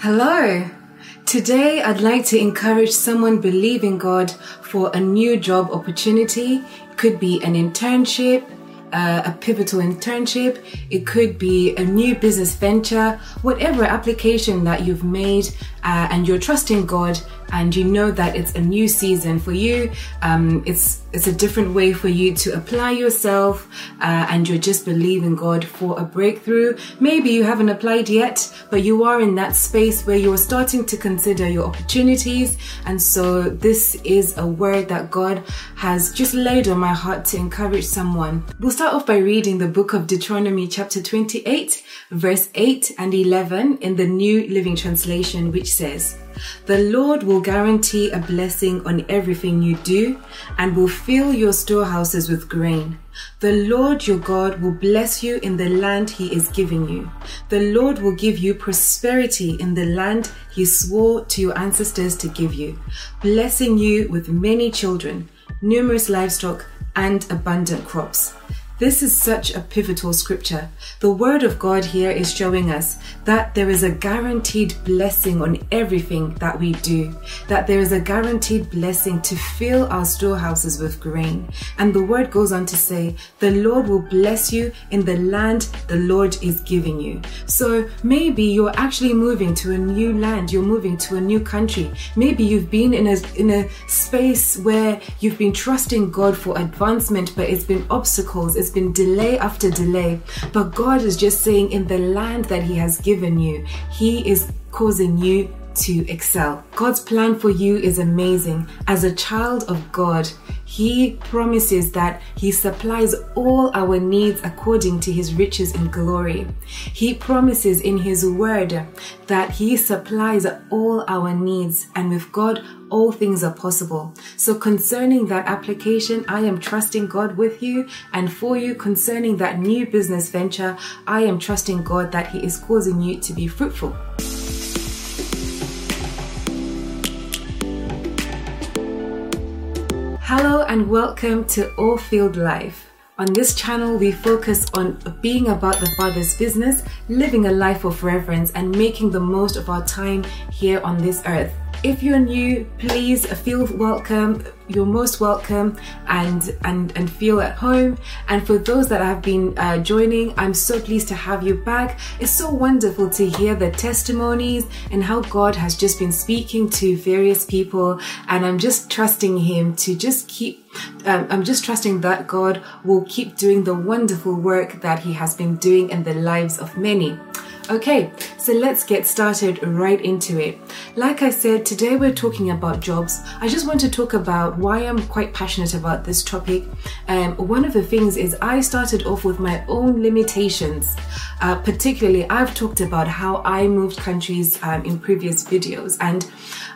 Hello. Today, I'd like to encourage someone believing God for a new job opportunity. It could be an internship, uh, a pivotal internship, it could be a new business venture, whatever application that you've made uh, and you're trusting God and you know that it's a new season for you. Um, it's it's a different way for you to apply yourself, uh, and you're just believing God for a breakthrough. Maybe you haven't applied yet, but you are in that space where you're starting to consider your opportunities. And so this is a word that God has just laid on my heart to encourage someone. We'll start off by reading the book of Deuteronomy, chapter 28, verse 8 and 11 in the New Living Translation, which says. The Lord will guarantee a blessing on everything you do and will fill your storehouses with grain. The Lord your God will bless you in the land he is giving you. The Lord will give you prosperity in the land he swore to your ancestors to give you, blessing you with many children, numerous livestock, and abundant crops. This is such a pivotal scripture. The Word of God here is showing us that there is a guaranteed blessing on everything that we do, that there is a guaranteed blessing to fill our storehouses with grain. And the Word goes on to say, The Lord will bless you in the land the Lord is giving you. So maybe you're actually moving to a new land, you're moving to a new country. Maybe you've been in a, in a space where you've been trusting God for advancement, but it's been obstacles, it's been delay after delay. But God is just saying, in the land that He has given you, He is causing you to excel. God's plan for you is amazing. As a child of God, He promises that He supplies all our needs according to His riches and glory. He promises in His word that He supplies all our needs, and with God, all things are possible. So, concerning that application, I am trusting God with you, and for you, concerning that new business venture, I am trusting God that He is causing you to be fruitful. Hello and welcome to Awe Filled Life. On this channel, we focus on being about the Father's business, living a life of reverence, and making the most of our time here on this earth. If you're new, please feel welcome. You're most welcome and and and feel at home. And for those that have been uh, joining, I'm so pleased to have you back. It's so wonderful to hear the testimonies and how God has just been speaking to various people. And I'm just trusting Him to just keep. Um, I'm just trusting that God will keep doing the wonderful work that He has been doing in the lives of many. Okay, so let's get started right into it. Like I said, today we're talking about jobs. I just want to talk about why I'm quite passionate about this topic. Um, one of the things is I started off with my own limitations. Uh, particularly, I've talked about how I moved countries um, in previous videos, and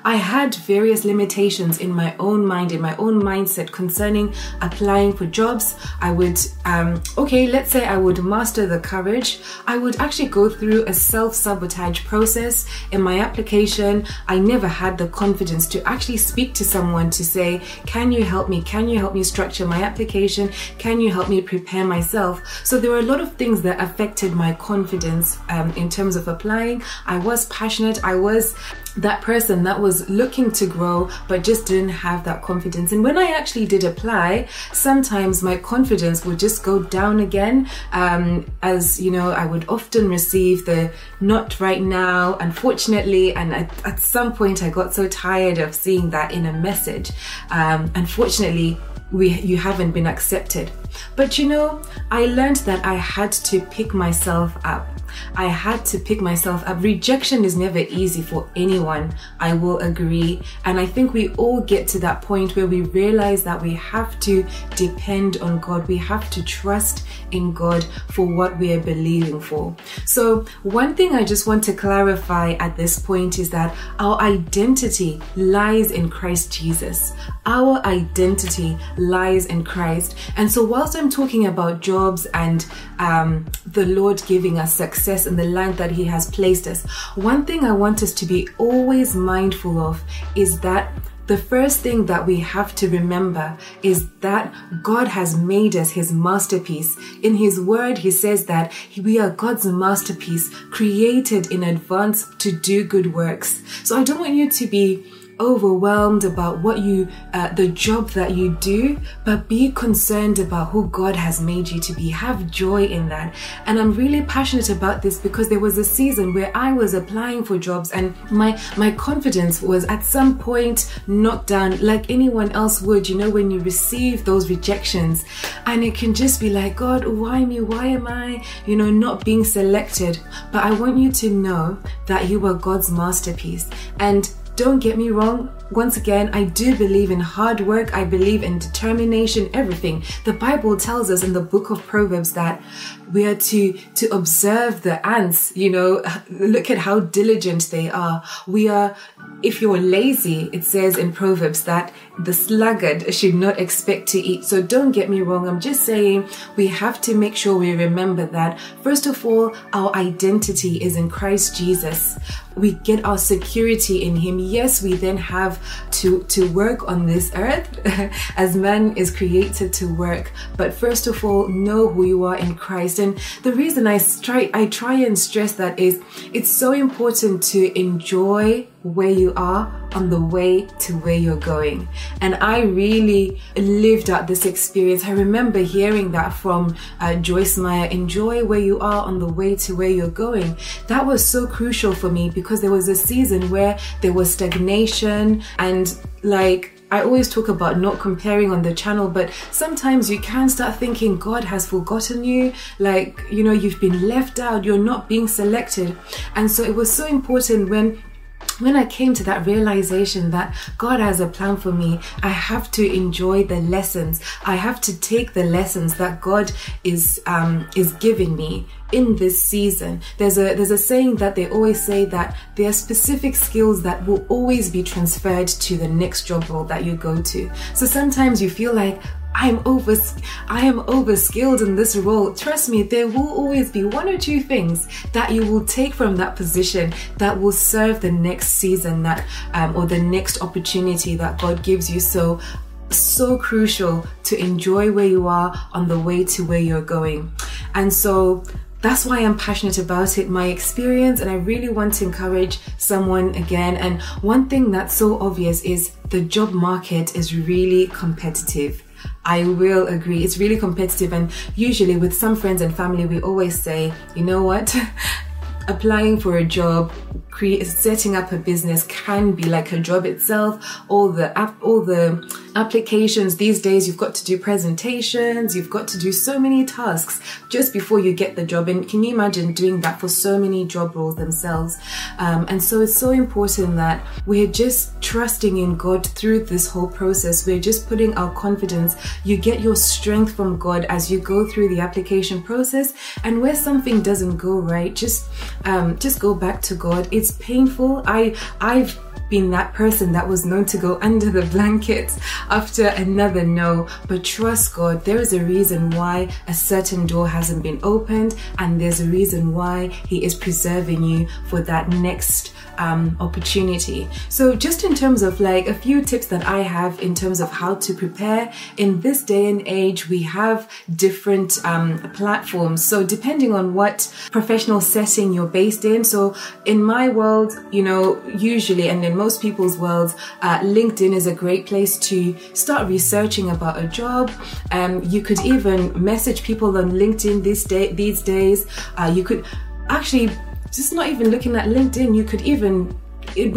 I had various limitations in my own mind, in my own mindset concerning applying for jobs. I would, um, okay, let's say I would master the courage. I would actually go through a self sabotage process in my application. I never had the confidence to actually speak to someone to say, Can you help me? Can you help me structure my application? Can you help me prepare myself? So there were a lot of things that affected my confidence um, in terms of applying. I was passionate. I was that person that was looking to grow but just didn't have that confidence. And when I actually did apply, sometimes my confidence would just go down again. Um, as you know, I would often receive the not right now, unfortunately. And at, at some point, I got so tired of seeing that in a message. Um, unfortunately, we, you haven't been accepted. But you know, I learned that I had to pick myself up. I had to pick myself up. Rejection is never easy for anyone, I will agree. And I think we all get to that point where we realize that we have to depend on God. We have to trust in God for what we are believing for. So, one thing I just want to clarify at this point is that our identity lies in Christ Jesus. Our identity lies in Christ. And so, whilst I'm talking about jobs and um, the Lord giving us success in the land that He has placed us, one thing I want us to be always mindful of is that the first thing that we have to remember is that God has made us his masterpiece. In his word, he says that we are God's masterpiece, created in advance to do good works. So I don't want you to be overwhelmed about what you, uh, the job that you do, but be concerned about who God has made you to be. Have joy in that. And I'm really passionate about this because there was a season where I was applying for jobs and my, my confidence was at some point knocked down like anyone else would, you know, when you receive those rejections and it can just be like, God, why me? Why am I, you know, not being selected? But I want you to know that you are God's masterpiece and don't get me wrong, once again, I do believe in hard work, I believe in determination, everything. The Bible tells us in the book of Proverbs that we are to to observe the ants, you know, look at how diligent they are. We are if you're lazy, it says in Proverbs that the sluggard should not expect to eat. So don't get me wrong. I'm just saying we have to make sure we remember that first of all, our identity is in Christ Jesus. We get our security in him. Yes, we then have to, to work on this earth as man is created to work. But first of all, know who you are in Christ. And the reason I try, I try and stress that is it's so important to enjoy where you are on the way to where you're going. And I really lived out this experience. I remember hearing that from uh, Joyce Meyer enjoy where you are on the way to where you're going. That was so crucial for me because there was a season where there was stagnation and like I always talk about not comparing on the channel, but sometimes you can start thinking God has forgotten you, like, you know, you've been left out, you're not being selected. And so it was so important when when I came to that realization that God has a plan for me, I have to enjoy the lessons. I have to take the lessons that God is um, is giving me in this season. There's a there's a saying that they always say that there are specific skills that will always be transferred to the next job role that you go to. So sometimes you feel like I'm over I am overskilled in this role. Trust me, there will always be one or two things that you will take from that position that will serve the next season that um, or the next opportunity that God gives you. So so crucial to enjoy where you are on the way to where you're going. And so that's why I'm passionate about it, my experience, and I really want to encourage someone again. And one thing that's so obvious is the job market is really competitive. I will agree. It's really competitive, and usually with some friends and family, we always say, you know what? Applying for a job create, setting up a business can be like a job itself. All the app, all the applications these days, you've got to do presentations, you've got to do so many tasks just before you get the job. And can you imagine doing that for so many job roles themselves? Um, and so it's so important that we're just trusting in God through this whole process. We're just putting our confidence. You get your strength from God as you go through the application process. And where something doesn't go right, just um, just go back to God. It's painful. I I've been that person that was known to go under the blankets after another no. But trust God, there is a reason why a certain door hasn't been opened, and there's a reason why He is preserving you for that next um, opportunity. So, just in terms of like a few tips that I have in terms of how to prepare in this day and age, we have different um, platforms. So, depending on what professional setting you're based in, so in my world, you know, usually and in most people's worlds, uh, LinkedIn is a great place to start researching about a job. Um, you could even message people on LinkedIn this day these days. Uh, you could actually just not even looking at LinkedIn, you could even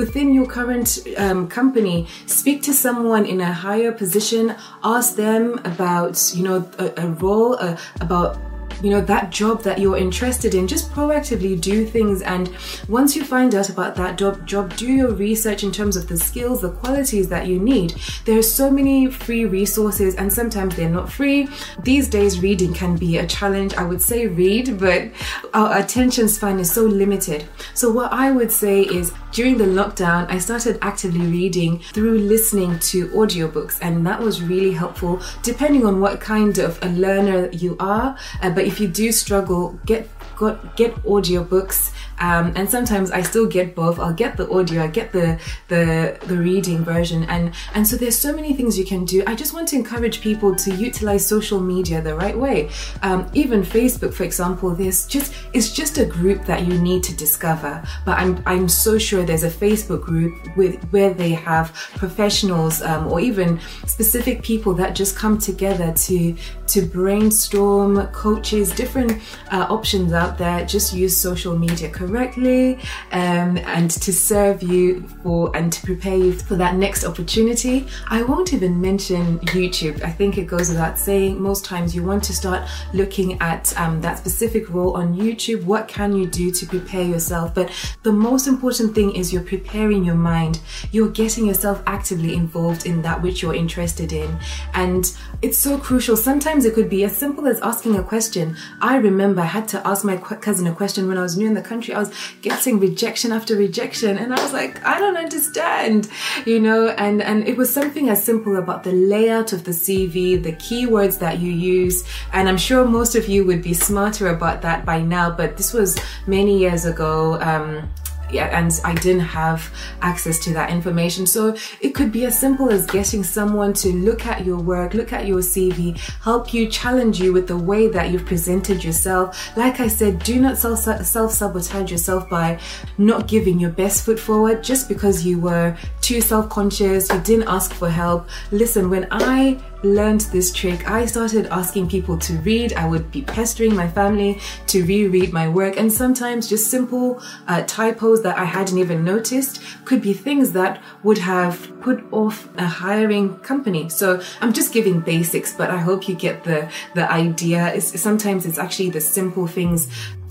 within your current um, company speak to someone in a higher position ask them about you know a, a role uh, about you know that job that you're interested in just proactively do things. And once you find out about that job job do your research in terms of the skills the qualities that you need. There are so many free resources and sometimes they're not free. These days reading can be a challenge i would say read but our attention span is so limited. So what i would say is during the lockdown, I started actively reading through listening to audiobooks, and that was really helpful depending on what kind of a learner you are. Uh, but if you do struggle, get got get audiobooks um, and sometimes I still get both. I'll get the audio, I get the the the reading version, and and so there's so many things you can do. I just want to encourage people to utilize social media the right way. Um, even Facebook, for example, there's just it's just a group that you need to discover. But I'm I'm so sure there's a Facebook group with where they have professionals um, or even specific people that just come together to to brainstorm coaches, different uh, options out there. Just use social media correctly um, and to serve you for and to prepare you for that next opportunity. I won't even mention YouTube. I think it goes without saying. Most times you want to start looking at um, that specific role on YouTube. What can you do to prepare yourself? But the most important thing is you're preparing your mind. You're getting yourself actively involved in that which you're interested in. And it's so crucial. Sometimes it could be as simple as asking a question. I remember I had to ask my cousin a question when I was new in the country. I was getting rejection after rejection, and I was like, I don't understand, you know. And and it was something as simple about the layout of the CV, the keywords that you use, and I'm sure most of you would be smarter about that by now. But this was many years ago. Um, yeah, and I didn't have access to that information. So it could be as simple as getting someone to look at your work, look at your CV, help you, challenge you with the way that you've presented yourself. Like I said, do not self sabotage yourself by not giving your best foot forward just because you were too self conscious, you didn't ask for help. Listen, when I learned this trick, I started asking people to read. I would be pestering my family to reread my work, and sometimes just simple uh, typos that I hadn't even noticed could be things that would have put off a hiring company. So I'm just giving basics, but I hope you get the the idea. It's, sometimes it's actually the simple things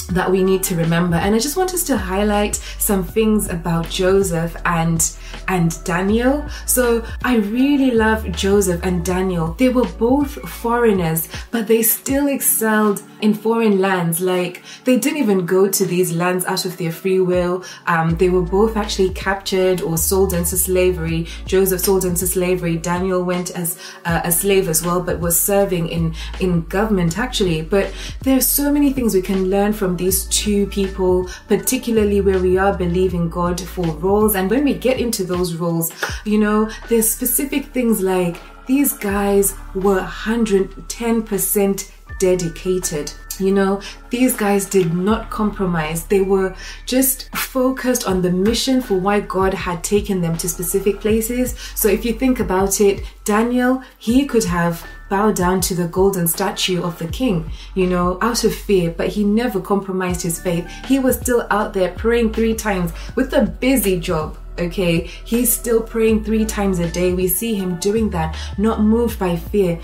that we need to remember. And I just want us to highlight some things about Joseph and and Daniel. So I really love Joseph and Daniel. They were both foreigners, but they still excelled in foreign lands. Like they didn't even go to these lands out of their free will. Um, they were both actually captured or sold into slavery. Joseph sold into slavery. Daniel went as uh, a slave as well, but was serving in in government actually. But there are so many things we can learn from these two people, particularly where we are believing God for roles. And when we get into those roles, you know, there's specific things like these guys were 110% dedicated. You know, these guys did not compromise. They were just focused on the mission for why God had taken them to specific places. So if you think about it, Daniel, he could have bowed down to the golden statue of the king, you know, out of fear, but he never compromised his faith. He was still out there praying three times with a busy job okay he's still praying three times a day we see him doing that not moved by fear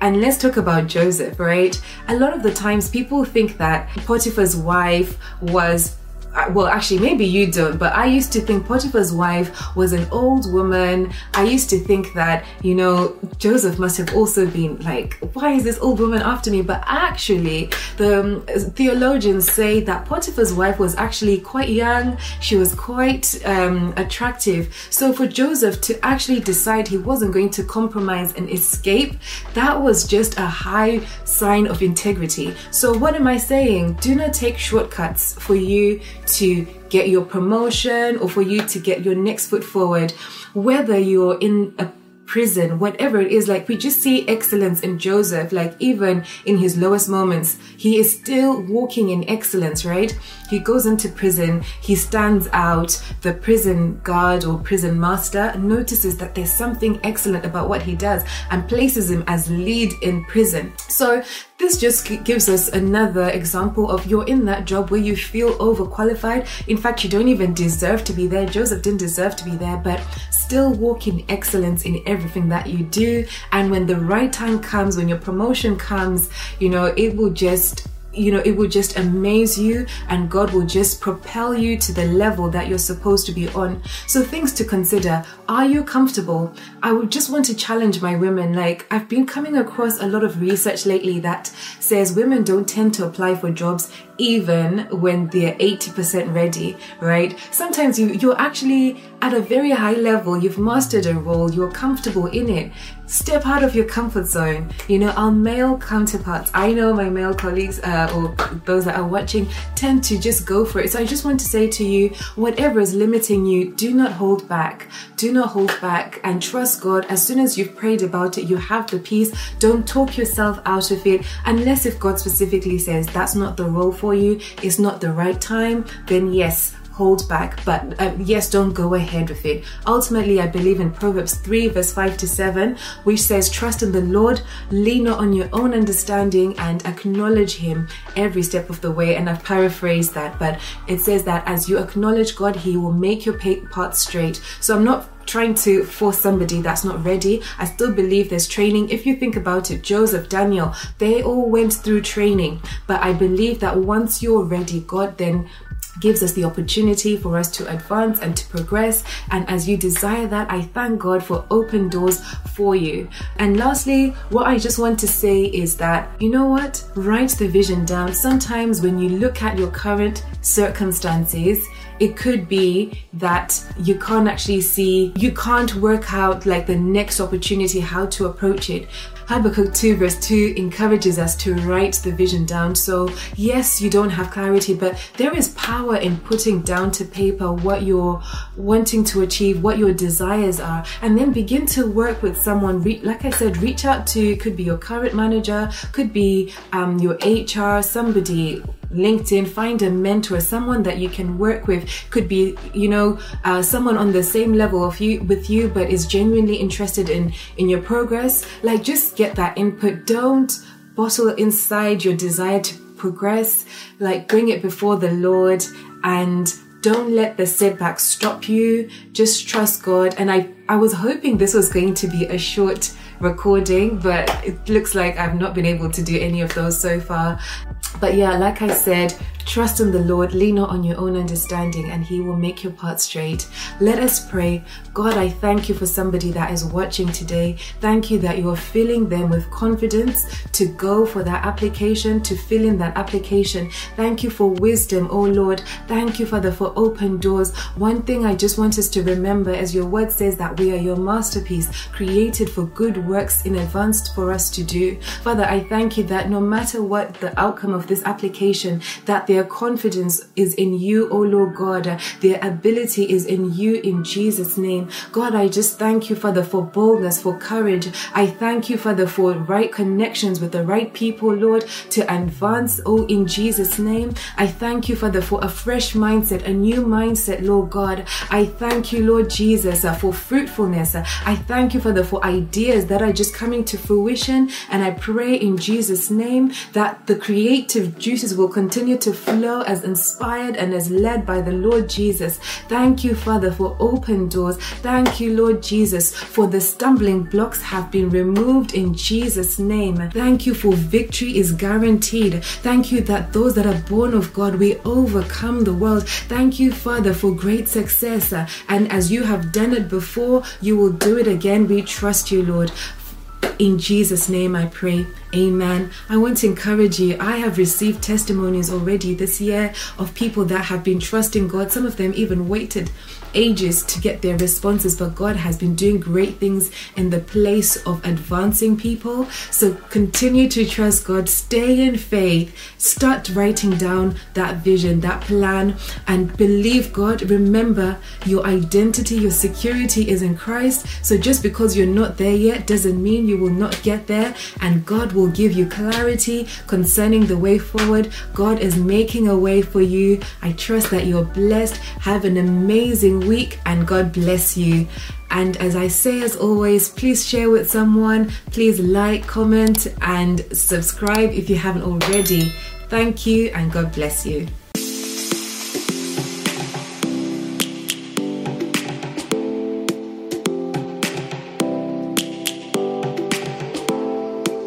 and let's talk about Joseph, right? A lot of the times people think that Potiphar's wife was well, actually, maybe you don't, but I used to think Potiphar's wife was an old woman. I used to think that, you know, Joseph must have also been like, why is this old woman after me? But actually, the um, theologians say that Potiphar's wife was actually quite young. She was quite um, attractive. So for Joseph to actually decide he wasn't going to compromise and escape, that was just a high sign of integrity. So what am I saying? Do not take shortcuts for you to get your promotion or for you to get your next foot forward, whether you're in a prison, whatever it is, like we just see excellence in Joseph, like even in his lowest moments, he is still walking in excellence, right? He goes into prison, he stands out, the prison guard or prison master notices that there's something excellent about what he does and places him as lead in prison. So this just gives us another example of you're in that job where you feel overqualified. In fact, you don't even deserve to be there. Joseph didn't deserve to be there, but still walk in excellence in everything that you do. And when the right time comes, when your promotion comes, you know, it will just you know, it will just amaze you and God will just propel you to the level that you're supposed to be on. So, things to consider are you comfortable? I would just want to challenge my women. Like, I've been coming across a lot of research lately that says women don't tend to apply for jobs even when they're 80% ready, right? Sometimes you, you're actually at a very high level, you've mastered a role, you're comfortable in it. Step out of your comfort zone. You know, our male counterparts, I know my male colleagues uh, or those that are watching tend to just go for it. So I just want to say to you, whatever is limiting you, do not hold back. Do not hold back and trust God. As soon as you've prayed about it, you have the peace. Don't talk yourself out of it unless if God specifically says that's not the role for you, it's not the right time, then yes, hold back, but uh, yes, don't go ahead with it. Ultimately, I believe in Proverbs 3, verse 5 to 7, which says, Trust in the Lord, lean not on your own understanding, and acknowledge Him every step of the way. And I've paraphrased that, but it says that as you acknowledge God, He will make your path straight. So I'm not trying to force somebody that's not ready. I still believe there's training. If you think about it, Joseph, Daniel, they all went through training. But I believe that once you're ready, God then gives us the opportunity for us to advance and to progress. And as you desire that, I thank God for open doors for you. And lastly, what I just want to say is that, you know what? Write the vision down. Sometimes when you look at your current circumstances, it could be that you can't actually see, you can't work out like the next opportunity, how to approach it. Habakkuk 2 verse 2 encourages us to write the vision down. So, yes, you don't have clarity, but there is power in putting down to paper what you're wanting to achieve, what your desires are, and then begin to work with someone. Like I said, reach out to, could be your current manager, could be um, your HR, somebody LinkedIn, find a mentor, someone that you can work with. Could be, you know, uh, someone on the same level of you with you, but is genuinely interested in in your progress. Like, just get that input. Don't bottle inside your desire to progress. Like, bring it before the Lord and don't let the setbacks stop you. Just trust God. And I, I was hoping this was going to be a short recording, but it looks like I've not been able to do any of those so far. But yeah, like I said, trust in the Lord, lean not on your own understanding, and He will make your path straight. Let us pray. God, I thank you for somebody that is watching today. Thank you that you are filling them with confidence to go for that application, to fill in that application. Thank you for wisdom, oh Lord. Thank you, Father, for open doors. One thing I just want us to remember as your word says that we are your masterpiece, created for good works in advance for us to do. Father, I thank you that no matter what the outcome of this application, that their confidence is in you, O Lord God. Their ability is in you in Jesus' name. God, I just thank you, Father, for boldness, for courage. I thank you, Father, for right connections with the right people, Lord, to advance, oh, in Jesus' name. I thank you, Father, for a fresh mindset, a new mindset, Lord God. I thank you, Lord Jesus, uh, for fruitfulness. I thank you, Father, for ideas that are just coming to fruition. And I pray in Jesus' name that the creative juices will continue to flow as inspired and as led by the Lord Jesus. Thank you, Father, for open doors. Thank you, Lord Jesus, for the stumbling blocks have been removed in Jesus' name. Thank you for victory is guaranteed. Thank you that those that are born of God, we overcome the world. Thank you, Father, for great success. And as you have done it before, you will do it again. We trust you, Lord. In Jesus' name I pray. Amen. I want to encourage you. I have received testimonies already this year of people that have been trusting God. Some of them even waited ages to get their responses, but God has been doing great things in the place of advancing people. So continue to trust God, stay in faith, start writing down that vision, that plan, and believe God. Remember, your identity, your security is in Christ. So just because you're not there yet doesn't mean you will not get there, and God will give you clarity concerning the way forward. God is making a way for you. I trust that you're blessed. Have an amazing week and God bless you. And as I say, as always, please share with someone. Please like, comment, and subscribe if you haven't already. Thank you, and God bless you.